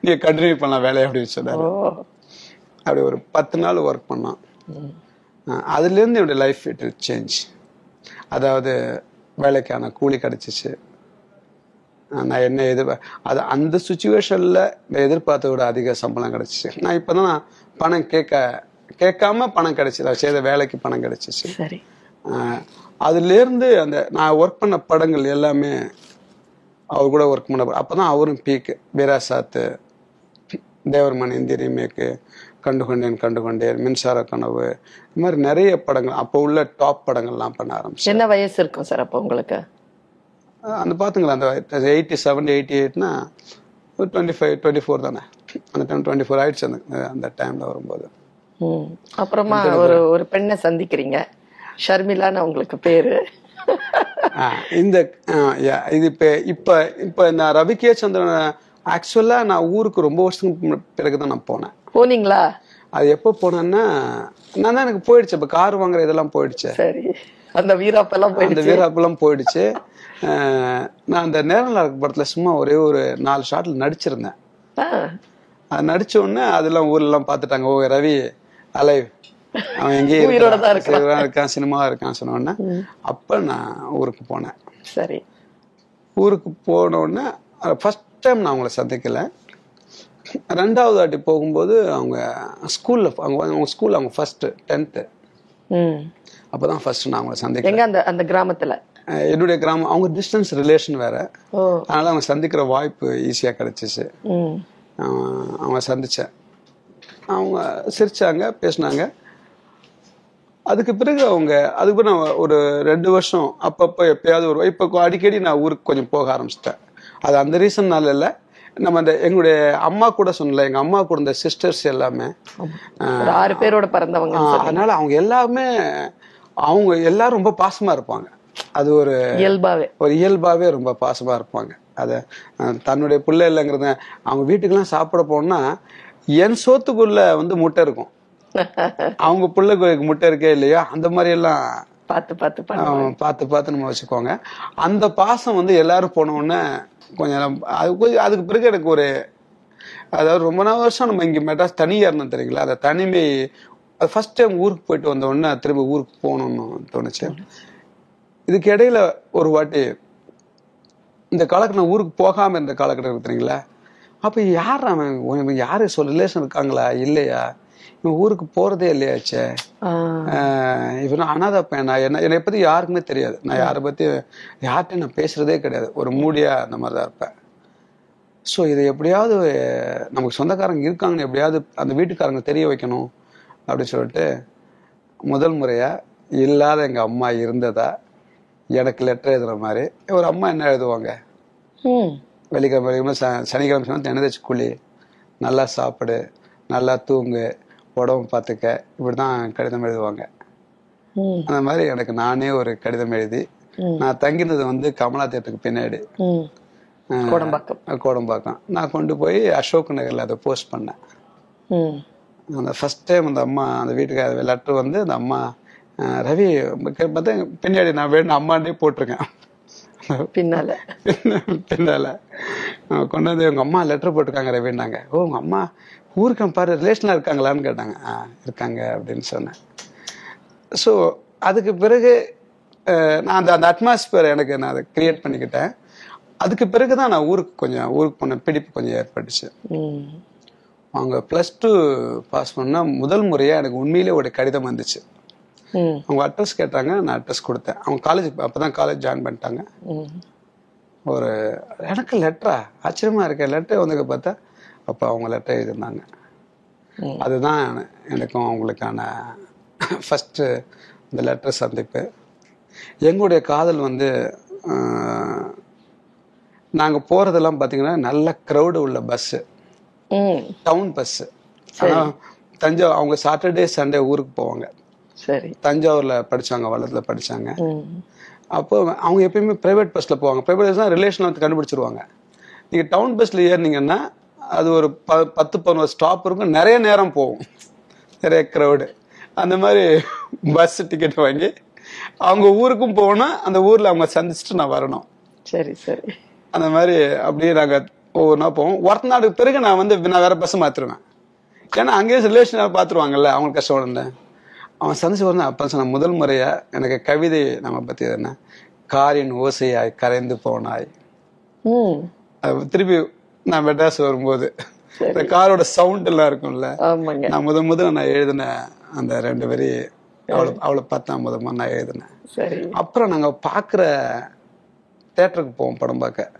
நீ கண்டினியூ பண்ணலாம். வேலையை அப்படின்னு சொன்னார். அப்படி ஒரு பத்து நாள் ஒர்க் பண்ணோம் அஹ் அதுலேருந்து என்னுடைய லைஃப் இட் சேஞ்ச் அதாவது வேலைக்கான கூலி கிடைச்சிச்சு. நான் என்ன எதிர்பார் அது அந்த சுச்சுவேஷனில் நான் எதிர்பார்த்த விட அதிக சம்பளம் கிடைச்சிச்சு. நான் இப்போ தான் பணம் கேட்க கேட்காம பணம் கிடைச்சிது? நான் செய்த வேலைக்கு பணம் கிடைச்சிச்சு. அதுலேருந்து அந்த நான் ஒர்க் பண்ண படங்கள் எல்லாமே அவர் கூட ஒர்க் பண்ண அப்போ தான் அவரும் பீக்கு வீராசாத்து தேவர்மன் இந்தி ரீமேக்கு கண்டு கொண்டேன் கண்டு கொண்டேன் மின்சார கனவு இந்த மாதிரி நிறைய படங்கள் அப்போ உள்ள டாப் படங்கள்லாம் பண்ண ஆரம்பிச்சேன். என்ன வயசு இருக்கும் சார் அப்போ உங்களுக்கு? அந்த பார்த்துங்களா அந்த எயிட்டி செவன் எயிட்டி எயிட்னா ஒரு டுவெண்ட்டி ஃபைவ் டுவெண்ட்டி ஃபோர் தானே? அந்த டைம் டுவெண்ட்டி ஃபோர் ஆயிடுச்சு அந்த அந்த டைமில் வரும்போது. அப்புறமா ஒரு ஒரு பெண்ணை சந்திக்கிறீங்க. ஷர்மிலான்னு உங்களுக்கு பேரு. இந்த இது இப்ப இப்ப இப்ப நான் ரவிகே சந்திரன் ஆக்சுவலா நான் ஊருக்கு ரொம்ப வருஷத்துக்கு பிறகுதான் நான் போனேன். போனீங்களா? அது எப்போ போனேன்னா நான் தான் எனக்கு போயிடுச்சு. இப்ப கார் வாங்குற இதெல்லாம் போயிடுச்சு. சரி. அந்த வீராப்பெல்லாம் அந்த வீராப்பெல்லாம் போயிடுச்சு. நான் அந்த நேரம் படத்துல சும்மா ஒரே ஒரு நாலு ஷாட்ல நடிச்சிருந்தேன். அது நடிச்ச உடனே அதெல்லாம் ஊர்ல எல்லாம் பார்த்துட்டாங்க. ஓ ரவி அலைவ். அவன் எங்கேயே உயிரோட தான் இருக்கான். சினிமா இருக்கான் சொன்ன அப்ப நான் ஊருக்கு போனேன். சரி. ஊருக்கு போன உடனே ஃபர்ஸ்ட் டைம் நான் அவங்கள சந்திக்கல. ரெண்டாவது வாட்டி போகும்போது அவங்க ஸ்கூல்ல அவங்க அவங்க ஸ்கூல்ல அவங்க ஃபர்ஸ்ட் டென்த்து அப்பதான் ஃபர்ஸ்ட் நான் அவங்கள சந்திக்கிறேன் அந்த அந்த கிராமத்துல? என்னுடைய கிராமம் அவங்க டிஸ்டன்ஸ் ரிலேஷன் வேற. அதனால அவங்க சந்திக்கிற வாய்ப்பு ஈஸியா கிடைச்சிச்சு. அவங்க சந்திச்சேன். அவங்க சிரிச்சாங்க பேசினாங்க. அதுக்கு பிறகு அவங்க அதுக்கு பிறகு நான் ஒரு ரெண்டு வருஷம் அப்பப்போ எப்பயாவது ஒரு இப்போ அடிக்கடி நான் ஊருக்கு கொஞ்சம் போக ஆரம்பிச்சிட்டேன். அது அந்த ரீசன்னால இல்லை. நம்ம அந்த எங்களுடைய அம்மா கூட சொன்னல எங்க அம்மா கூட இந்த சிஸ்டர்ஸ் எல்லாமே. ஆறு பேரோட பிறந்தவங்க அதனால அவங்க எல்லாமே அவங்க எல்லாரும் ரொம்ப பாசமா இருப்பாங்க. அது ஒரு இயல்பாவே. ஒரு இயல்பாவே ரொம்ப பாசமா இருப்பாங்க. அத தன்னுடைய பிள்ளை இல்லைங்கிறத அவங்க வீட்டுக்கெல்லாம் சாப்பிட போனா என் சோத்துக்குள்ள வந்து முட்டை இருக்கும். அவங்க பிள்ளைக்கு முட்டை இருக்கே இல்லையா அந்த மாதிரி எல்லாம் பார்த்து பார்த்து பார்த்து பார்த்து நம்ம வச்சுக்கோங்க அந்த பாசம் வந்து எல்லாரும் போன உடனே கொஞ்சம் அது கொஞ்சம் அதுக்கு பிறகு எனக்கு ஒரு அதாவது ரொம்ப நாள் வருஷம் நம்ம இங்க மெட்ராஸ் தனியா இருந்தோம் தெரியுங்களா? அந்த தனிமை அது ஃபர்ஸ்ட் டைம் ஊருக்கு போயிட்டு வந்த உடனே திரும்ப ஊருக்கு போகணும்னு தோணுச்சு. இதுக்கு இடையில ஒரு வாட்டி இந்த காலகட்டம் நான் ஊருக்கு போகாம இருந்த காலகட்டம் இருக்கு தெரியுங்களா? அப்ப யார் அவன்? இவன் யாரு சொல் ரிலேஷன் இருக்காங்களா? இல்லையா? இவன் ஊருக்கு போறதே இல்லையாச்சே இவன் அனாதை பையன். நான் என்ன என்னை பத்தி யாருக்குமே தெரியாது. நான் யாரை பத்தி யார்கிட்டயும் நான் பேசுறதே கிடையாது. ஒரு மூடியா அந்த மாதிரி தான் இருப்பேன். ஸோ இதை எப்படியாவது நமக்கு சொந்தக்காரங்க இருக்காங்கன்னு எப்படியாவது அந்த வீட்டுக்காரங்க தெரிய வைக்கணும் அப்படின்னு சொல்லிட்டு முதல் முறையா இல்லாத எங்க அம்மா இருந்ததா எனக்கு லெட்டர் எழுதுற மாதிரி ஒரு அம்மா என்ன எழுதுவாங்க? வெள்ளிக்கிழமை வெள்ளிக்கிழமை ச- சனிக்கிழமை சொன்னா எண்ணெய் தேய்ச்சி குளி. நல்லா சாப்பிடு நல்லா தூங்கு உடம்பு பார்த்துக்க. இப்படிதான் கடிதம் எழுதுவாங்க. அந்த மாதிரி எனக்கு நானே ஒரு கடிதம் எழுதி. நான் தங்கினது வந்து கமலா தேட்டருக்கு பின்னாடி. கோடம்பாக்கம். கோடம்பாக்கம். நான் கொண்டு போய் அசோக் நகர்ல அதை போஸ்ட் பண்ணேன். அந்த ஃபர்ஸ்ட் டைம் அந்த அம்மா அந்த வீட்டுக்கு லெட்டர் வந்து அந்த அம்மா ரவி பார்த்தா பின்னாடி நான் வேணும் அம்மாண்டே போட்டிருக்கேன். பின்னால. பின்னால. அஹ் கொண்டு வந்து உங்க அம்மா லெட்டர் போட்டிருக்காங்க ரவின்னாங்க ஓ உங்க அம்மா ஊருக்கு பாரு ரிலேஷனா இருக்காங்களான்னு கேட்டாங்க. ஆ இருக்காங்க அப்படின்னு சொன்னேன். ஸோ அதுக்கு பிறகு நான் அந்த அந்த அட்மாஸ்பியர் எனக்கு நான் அதை கிரியேட் பண்ணிக்கிட்டேன். அதுக்கு பிறகு தான் நான் ஊருக்கு கொஞ்சம் ஊருக்கு போன பிடிப்பு கொஞ்சம் ஏற்பட்டுச்சு. அவங்க ப்ளஸ் டூ பாஸ் பண்ணா முதல் முறையாக எனக்கு உண்மையிலே ஒரு கடிதம் வந்துச்சு. அவங்க அட்ரஸ் கேட்டாங்க நான் அட்ரஸ் கொடுத்தேன். அவங்க காலேஜ் அப்போ தான் காலேஜ் ஜாயின் பண்ணிட்டாங்க ஒரு எனக்கு லெட்டரா ஆச்சரியமா இருக்க. லெட்டர் வந்து பார்த்தா அப்போ அவங்க லெட்டர் எழுதியிருந்தாங்க. ம். அதுதான் எனக்கும் அவங்களுக்கான ஃபர்ஸ்ட் இந்த லெட்டர் சந்திப்பு. எங்களுடைய காதல் வந்து ஆஹ், நாங்க போறதெல்லாம் பாத்தீங்கன்னா நல்ல க்ரௌடு உள்ள பஸ் ம். டவுன் பஸ் ஆனா தஞ்சாவூர் அவங்க சாட்டர்டே சண்டே ஊருக்கு போவாங்க. சரி. தஞ்சாவூர்ல படிச்சாங்க வள்ளத்துல படிச்சாங்க. அப்போ அவங்க எப்பயுமே பிரைவேட் பஸ்ல போவாங்க. பிரைவேட் பஸ் ரிலேஷன் வந்து கண்டுபிடிச்சிருவாங்க. நீங்க டவுன் பஸ்ல ஏறினீங்கன்னா அது ஒரு ப பத்து பதினோரு ஸ்டாப் இருக்கும். நிறைய நேரம் போகும். நிறைய க்ரௌடு அந்த மாதிரி பஸ் டிக்கெட் வாங்கி அவங்க ஊருக்கும் போகணும். அந்த ஊர்ல அவங்க சந்திச்சுட்டு நான் வரணும். சரி சரி. அந்த மாதிரி அப்படியே நாங்க ஒவ்வொன்றா போவோம். ஒருத்த நாடுக்கு பிறகு நான் வந்து நான் வேற பஸ் மாத்திருவேன். ஏன்னா அங்கேயே ரிலேஷன் பார்த்துருவாங்கல்ல அவங்களுக்கு கஷ்டம் இருந்தேன் அவன் சந்திச்சு வரணும் அப்ப சொன்ன முதல் முறையா எனக்கு கவிதை நம்ம பத்தி என்ன காரின் ஓசையாய் கரைந்து போனாய். திருப்பி நான் மெட்ராஸ் வரும்போது இந்த காரோட சவுண்ட் எல்லாம் இருக்கும்ல நான் முத முதல்ல நான் எழுதின அந்த ரெண்டு வரி அவளை அவளை பார்த்தா முத நான் எழுதினேன் அப்புறம் நாங்க பாக்குற தேட்டருக்கு போவோம் படம் பார்க்க.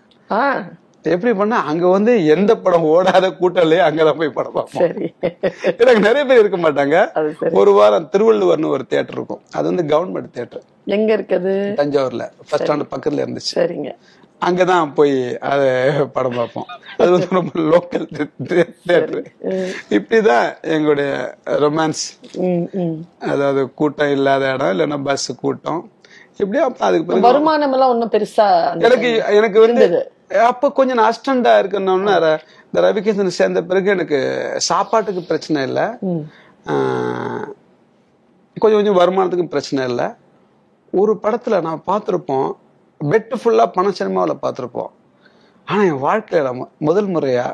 எப்படி பண்ணா அங்க வந்து எந்த படம் ஓடாத கூட்டம் இல்லையோ அங்கதான் போய் படம் பார்ப்போம். எனக்கு நிறைய பேர் இருக்க மாட்டாங்க. ஒரு வாரம் திருவள்ளுவர்னு ஒரு தியேட்டர் இருக்கும். அது வந்து கவர்மெண்ட் தியேட்டர் எங்க இருக்குது? தஞ்சாவூர்ல. ஃபர்ஸ்ட் ஸ்டாண்ட் பக்கத்துல இருந்துச்சு. சரிங்க. அங்கதான் போய் அத படம் பார்ப்போம். அது வந்து ரொம்ப லோக்கல் தியேட்டர் இப்படிதான் எங்களுடைய ரொமான்ஸ் அதாவது கூட்டம் இல்லாத இடம் இல்லைன்னா பஸ் கூட்டம். இப்படியே அதுக்கு வருமானம் எல்லாம் ஒண்ணும் பெருசா எனக்கு எனக்கு வந்து. அப்ப கொஞ்சம் நான் அஸ்டண்டா இருக்கணும்னா இந்த ரவிகிருஷ்ணன் சேர்ந்த பிறகு எனக்கு சாப்பாட்டுக்கு பிரச்சனை இல்லை. கொஞ்சம் கொஞ்சம் வருமானத்துக்கும் பிரச்சனை இல்லை. ஒரு படத்துல நான் பார்த்திருப்போம். பெட் ஃபுல்லா பண சினிமாவில் பார்த்திருப்போம். ஆனா என் வாழ்க்கையில முதல் முறையா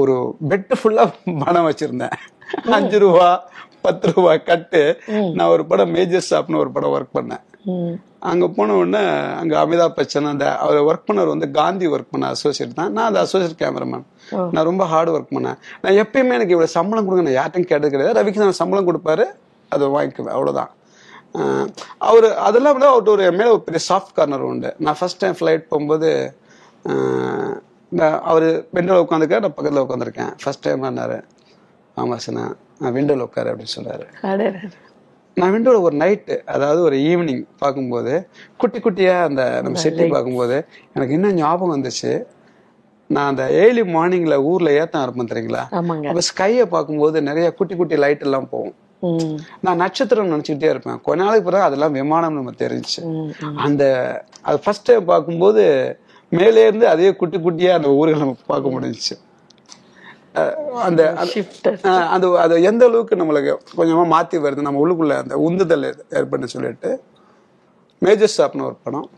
ஒரு பெட் ஃபுல்லா பணம் வச்சிருந்தேன். அஞ்சு ரூபா பத்து ரூபா கட்டு. நான் ஒரு படம் மேஜர் ஷாப்னு ஒரு படம் ஒர்க் பண்ணேன். அங்க போன உடனே அங்க அமிதாப் பச்சன் அந்த அவர் ஒர்க் பண்ணவர் வந்து காந்தி ஒர்க் பண்ண அசோசியேட் தான். நான் அந்த அசோசியேட் கேமராமேன் நான் ரொம்ப ஹார்ட் ஒர்க் பண்ணேன். நான் எப்பயுமே எனக்கு இவ்வளவு சம்பளம் கொடுங்க நான் யார்ட்டும் கேட்டது கிடையாது. ரவிக்கு சம்பளம் கொடுப்பாரு அதை வாங்கிக்குவேன் அவ்வளவுதான். ஆஹ் அவரு அதெல்லாம் விட அவர்கிட்ட ஒரு மேல ஒரு பெரிய சாஃப்ட் கார்னர் உண்டு. நான் ஃபர்ஸ்ட் டைம் ஃபிளைட் போகும்போது நான் அவரு விண்டோவில் உட்காந்துருக்காரு நான் பக்கத்துல உட்காந்துருக்கேன் ஃபர்ஸ்ட் டைம் என்னாரு ஆமா சார் நான் விண்டோவில் உட்காரு அப்படின்னு அடடே. நான் விண்டோல ஒரு நைட்டு அதாவது ஒரு ஈவினிங் பார்க்கும்போது குட்டி குட்டியா அந்த நம்ம சிட்டி பார்க்கும்போது எனக்கு இன்னும் ஞாபகம் வந்துச்சு? நான் அந்த ஏர்லி மார்னிங்ல ஊர்ல ஏத்தம் இருப்பேன் தெரியுங்களா? அப்ப ஸ்கையை பார்க்கும்போது நிறைய குட்டி குட்டி லைட் எல்லாம் போகும். நான் நட்சத்திரம் நினைச்சுக்கிட்டே இருப்பேன். கொஞ்ச நாளைக்கு பிறகு அதெல்லாம் விமானம் நம்ம ம். அந்த அது ஃபர்ஸ்ட் டைம் பார்க்கும்போது மேலே இருந்து அதே குட்டி குட்டியா அந்த ஊர்களை நம்ம பார்க்க முடிஞ்சுச்சு. அந்த அந்த- அது அது எந்த அளவுக்கு நம்மளுக்கு கொஞ்சமா மாத்தி வருது நம்ம உள்ளுக்குள்ள அந்த உந்துதல் ஏற்பட்டு சொல்லிட்டு. மேஜர் ஷாப்னு ஒரு படம்.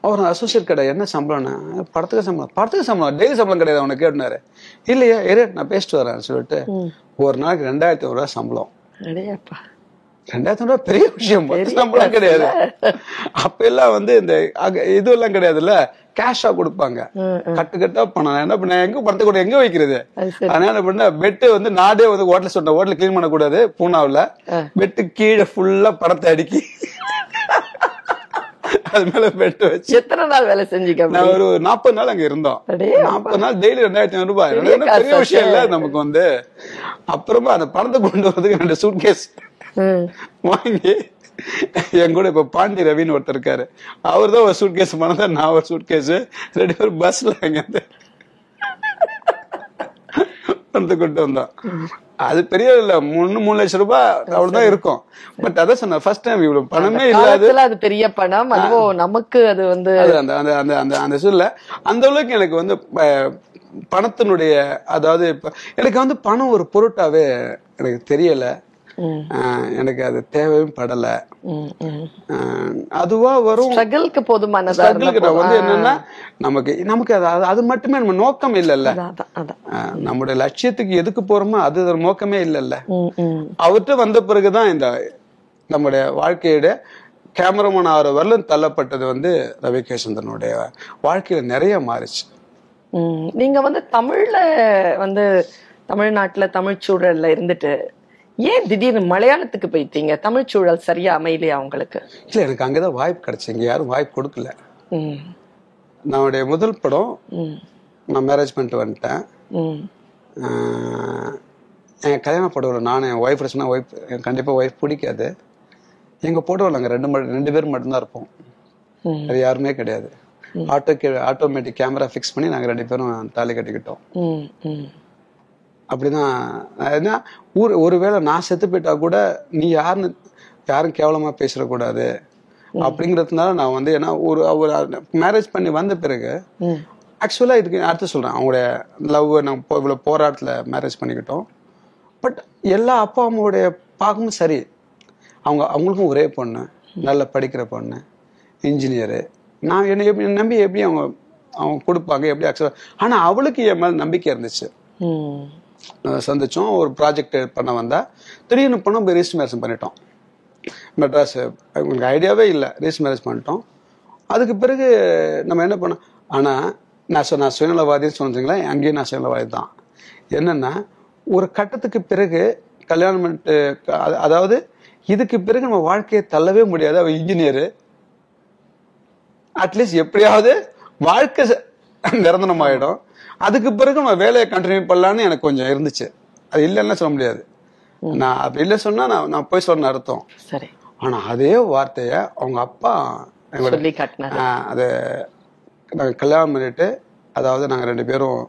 அவர் அசோசியேட் கடை என்ன சம்பளம்னா படத்துக்கு சம்பளம் படத்துக்கு சம்பளம் டெய்லி சம்பளம் கிடையாது அவனை கேட்டுனாரு. இல்லையா இரு நான் பேசிட்டு வரேன் சொல்லிட்டு ஒரு நாளைக்கு ரெண்டாயிரத்தி ஐநூறு ரூபாய் சம்பளம். ரெண்டாயிரத்தி ரூபாய் பெரிய விஷயம் சம்பளம் கிடையாது. அப்ப எல்லாம் வந்து இந்த இதுவெல்லாம் கிடையாதுல்ல? கேஷா கொடுப்பாங்க. கட்டு கட்டா பணம். என்ன பண்ண எங்க பணத்தை கூட எங்க வைக்கிறது. அதனால என்ன பண்ண பெட்டு வந்து நாடே வந்து ஹோட்டல் சொன்ன ஹோட்டல் கிளீன் பண்ணக்கூடாது. பூனாவுல. பெட்டு கீழே ஃபுல்லா பணத்தை அடுக்கி. அது மேல பெட்டு வச்சு. எத்தனை நாள் வேலை அப்படி? நான் ஒரு நாற்பது நாள் அங்க இருந்தோம். நாற்பது நாள் டெய்லி ரெண்டாயிரத்தி ஐநூறு ரூபாய். பெரிய விஷயம் இல்ல நமக்கு வந்து. அப்புறமா அந்த பணத்தை கொண்டு வரதுக்கு ரெண்டு சூட்கேஸ். வாங்கி என் கூட இப்ப பாண்டி ரவின்னு ஒருத்தர் இருக்காரு. அவர் தான் ஒரு சூட்கேஸ் பணத்தை நான் ஒரு சூட்கேஸ் ரெண்டு பேரும் பஸ்ல அங்க இருந்து பணத்தை கொண்டு வந்தோம். அது பெரிய இல்ல. மூணு மூணு லட்சம் ரூபாய் அவ்வளவுதான் இருக்கும். பட் அதான் சொன்னேன் ஃபர்ஸ்ட் டைம் இவ்வளவு பணமே இல்லாத. அது பெரிய பணம். அதுவும் நமக்கு அது வந்து அந்த அந்த அந்த அந்த அந்த சூழ்நிலை அந்த அளவுக்கு எனக்கு வந்து பணத்தினுடைய அதாவது எனக்கு வந்து பணம் ஒரு பொருட்டாவே எனக்கு தெரியல. எனக்கு அது தேவையும் படல. அதுவா வரும். ஸ்ட்ரகிள்க்கு போதுமானதா ஸ்ட்ரகிளுக்கு நான் வந்து என்னன்னா நமக்கு நமக்கு அது அது- மட்டுமே நம்ம நோக்கம் இல்லைல்ல. நம்முடைய லட்சியத்துக்கு எதுக்கு போறோமோ அது நோக்கமே இல்லைல்ல. அவர்கிட்ட வந்த பிறகுதான் இந்த நம்முடைய வாழ்க்கையோட கேமராமேன் ஆகிற வரலும் தள்ளப்பட்டது வந்து ரவிகேசந்தனுடைய வாழ்க்கையில நிறைய மாறிச்சு. நீங்க வந்து தமிழ்ல வந்து தமிழ்நாட்டுல தமிழ் சூழல்ல இருந்துட்டு ஏன் திடீர்னு மலையாளத்துக்கு போயிட்டீங்க? தமிழ் சூழல் சரியா அமையலையா உங்களுக்கு? இல்ல எனக்கு அங்கதான் வாய்ப்பு கிடைச்சு இங்க யாரும் வாய்ப்பு கொடுக்கல. நம்முடைய முதல் படம் நான் மேரேஜ் பண்ணிட்டு வந்துட்டேன். என் கல்யாண படவில் நான் என் ஒய்ஃப் சொன்னா ஒய்ஃப் எனக்கு கண்டிப்பா ஒய்ஃப் பிடிக்காது. எங்க போட்டோவில் நாங்கள் ரெண்டு ம- ரெண்டு பேர் மட்டும்தான் இருப்போம். அது யாருமே கிடையாது. ஆட்டோ ஆட்டோமேட்டிக் கேமரா ஃபிக்ஸ் பண்ணி நாங்க ரெண்டு பேரும் தாலி கட்டிக்கிட்டோம். ம் ம். அப்படிதான் ஏன்னா ஊர் ஒருவேளை நான் செத்து போயிட்டா கூட நீ யாருன்னு யாரும் கேவலமா பேசிடக்கூடாது அப்படிங்கிறதுனால நான் வந்து ஏன்னா ஒரு ஒரு மேரேஜ் பண்ணி வந்த பிறகு ஆக்சுவலா இதுக்கு அடுத்து சொல்றேன். அவங்களுடைய லவ் நம்ம போ- இவ்வளவு போராட்டத்துல மேரேஜ் பண்ணிக்கிட்டோம். பட் எல்லா அப்பா அம்மாவுடைய பார்க்கவும் சரி. அவங்க அவங்களுக்கும் ஒரே பொண்ணு நல்லா படிக்கிற பொண்ணு இன்ஜினியரு நான் என்னை எப்படி நம்பி எப்படி அவங்க அவங்க கொடுப்பாங்க எப்படி அக்செப்ட் ஆனா அவளுக்கு என் மேல நம்பிக்கை இருந்துச்சு. சந்தித்தோம் ஒரு ப்ராஜெக்ட் பண்ண வந்தால் திடீர்னு போனால் போய் ரிஜிஸ்டர் மேரேஜ் பண்ணிட்டோம். மெட்ராஸ் உங்களுக்கு ஐடியாவே இல்லை. ரிஜிஸ்டர் மேரேஜ் பண்ணிட்டோம். அதுக்கு பிறகு நம்ம என்ன பண்ணோம்? ஆனால் நான் சொ நான் சுயநலவாதின்னு சொன்னீங்களா அங்கேயும் நான் சுயநலவாதி தான். என்னென்னா ஒரு கட்டத்துக்கு பிறகு கல்யாணம் பண்ணிட்டு அதாவது இதுக்கு பிறகு நம்ம வாழ்க்கையை தள்ளவே முடியாது. அவ இன்ஜினியரு அட்லீஸ்ட் எப்படியாவது வாழ்க்கை ச- நிரந்தரம் ஆயிடும் அதுக்கு பிறகு நம்ம வேலையை கண்டினியூ பண்ணலான்னு எனக்கு கொஞ்சம் இருந்துச்சு. அது இல்லைன்னா சொல்ல முடியாது. நான் அப்படி இல்லை சொன்னா நான் நான் போய் சொன்ன அர்த்தம். சரி. ஆனா அதே வார்த்தைய அவங்க அப்பா அது நாங்கள் கல்யாணம் பண்ணிட்டு அதாவது நாங்கள் ரெண்டு பேரும்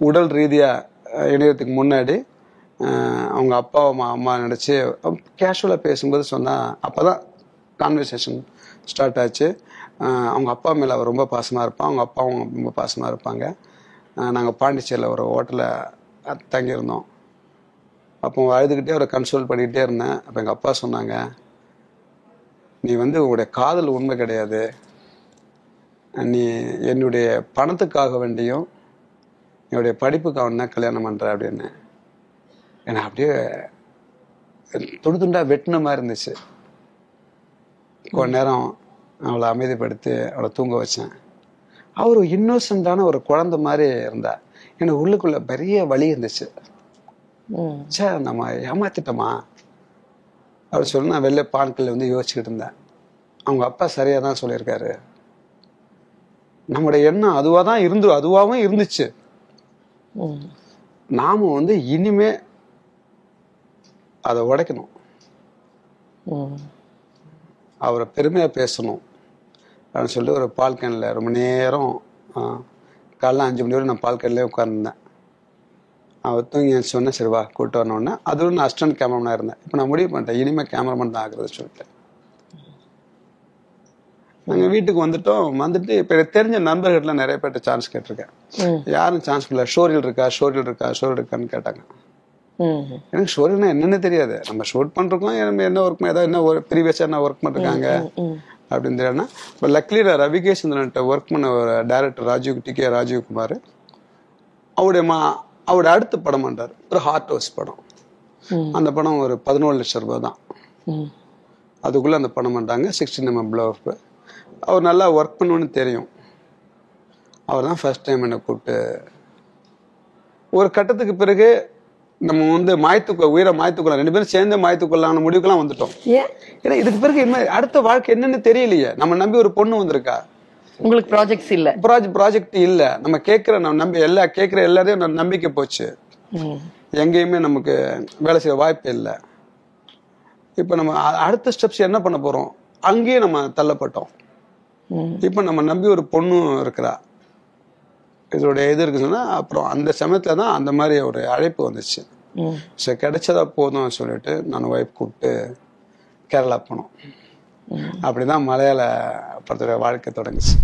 உடல் ரீதியா அஹ், இணையத்துக்கு முன்னாடி அவங்க அப்பா அம்மா அம்மா நினச்சி கேஷுவலாக பேசும்போது சொன்னா அப்பதான் கான்வர்சேஷன் ஸ்டார்ட் ஆச்சு. அவங்க அப்பா மேலே அவர் ரொம்ப பாசமா இருப்பான் அவங்க அப்பாவும் ரொம்ப பாசமா இருப்பாங்க. நாங்கள் பாண்டிச்சேரியில் ஒரு ஹோட்டலில் தங்கியிருந்தோம். அப்போ அழுதுகிட்டே அவரை கன்சோல் பண்ணிக்கிட்டே இருந்தேன். அப்போ எங்கள் அப்பா சொன்னாங்க நீ வந்து உங்களுடைய காதல் உண்மை கிடையாது. நீ என்னுடைய பணத்துக்காக வேண்டியும் என்னுடைய படிப்புக்காக தான் கல்யாணம் பண்ணுற அப்படின்னு. ஏன்னா அப்படியே துண்டு துண்டாக வெட்டின மாதிரி இருந்துச்சு. கொஞ்ச நேரம் அவளை அமைதிப்படுத்தி அவளை தூங்க வச்சேன். அவர் இன்னோசண்டான ஒரு குழந்தை மாதிரி இருந்தா எனக்கு உள்ளுக்குள்ள பெரிய வலி இருந்துச்சு. ச்சே நம்ம ஏமாத்திட்டோமா? அப்படி சொல்லி நான் வெளில பான்கல்ல வந்து யோசிச்சுக்கிட்டு இருந்தேன். அவங்க அப்பா சரியா தான் சொல்லியிருக்காரு. நம்முடைய எண்ணம் அதுவா தான் இருந்து அதுவாகவும் இருந்துச்சு. நாம வந்து இனிமே அதை உடைக்கணும். அவரை பெருமையா பேசணும். அப்படின்னு சொல்லிட்டு ஒரு பால் கேனில் ரொம்ப நேரம் காலைல அஞ்சு மணி வரை நான் பால் கேன்லேயே உட்கார்ந்தேன் அவர் தூங்கி சொன்னேன் சரி வா கூப்பிட்டு வரணுன்னே அதுவும் நான் அசிஸ்டன்ட் கேமராமேனாக இருந்தேன். இப்போ நான் முடிவு பண்ணிட்டேன் இனிமேல் கேமராமேன் தான் ஆகுறது சொல்லிட்டு. நாங்கள் வீட்டுக்கு வந்துட்டோம். வந்துட்டு இப்போ தெரிஞ்ச நண்பர்கள்லாம் நிறைய பேர்ட்ட சான்ஸ் கேட்டிருக்கேன். யாரும் சான்ஸ் இல்லை ஷோரியல் இருக்கா? ஷோரியல் இருக்கா? ஷோரியல் இருக்கான்னு கேட்டாங்க. எனக்கு ஷோரியல்னா என்னன்னு தெரியாது. நம்ம ஷூட் பண்ணுறோம் நம்ம என்ன ஒர்க் ஏதாவது என்ன ஒரு ப்ரீவியஸாக என்ன ஒர்க் பண்ணிருக்காங்க. அப்படின்னு தெரியாதுன்னா இப்போ லக்லி ரவிகேசந்திரன்ட்ட ஒர்க் பண்ண ஒரு director Rajiv T K Rajiv Kumar. அவருடைய மா அவருடைய அடுத்த படம் பண்றாரு. ஒரு ஹார்ட் ஹவுஸ் படம். அந்த படம் ஒரு பதினோரு லட்சம் ரூபாய் தான். அதுக்குள்ள அந்த படம் பண்ணிட்டாங்க சிக்ஸ்டின் எம்எம் ப்ளவ் அவர் நல்லா ஒர்க் பண்ணுன்னு தெரியும். அவர் தான் ஃபர்ஸ்ட் டைம் என்னை கூப்பிட்டு ஒரு கட்டத்துக்கு பிறகு நம்ம வந்து மாயத்துக்குள்ள உயிரை மாயத்துக்குள்ள ரெண்டு பேரும் சேர்ந்து மாயத்துக்குள்ளான முடிவுக்கெல்லாம் வந்துட்டோம். ஏன்? ஏன்னா இதுக்கு பிறகு என்ன அடுத்த வாழ்க்கை என்னன்னு தெரியலையே. நம்ம நம்பி ஒரு பொண்ணு வந்திருக்கா? உங்களுக்கு ப்ராஜெக்ட்ஸ் இல்ல. ப்ராஜெக்ட் ப்ராஜெக்ட் இல்ல. நம்ம கேட்கிற நம்ம நம்பி எல்லா கேட்கிற எல்லாரையும் நம்ம நம்பிக்கை போச்சு. எங்கேயுமே நமக்கு வேலை செய்ய வாய்ப்பு இல்லை. இப்போ நம்ம அடுத்த ஸ்டெப்ஸ் என்ன பண்ண போறோம்? அங்கேயே நம்ம தள்ளப்பட்டோம். இப்போ நம்ம நம்பி ஒரு பொண்ணு இருக்கிறா. இதோட இது இருக்குதுன்னா அப்புறம் அந்த சமயத்துல தான் அந்த மாதிரி ஒரு அழைப்பு வந்துச்சு. சரி கிடைச்சதா போதும் சொல்லிட்டு நான் ஒய்ஃப் கூப்பிட்டு கேரளா போனோம். அப்படிதான் மலையாள படத்துடைய வாழ்க்கை தொடங்குச்சு.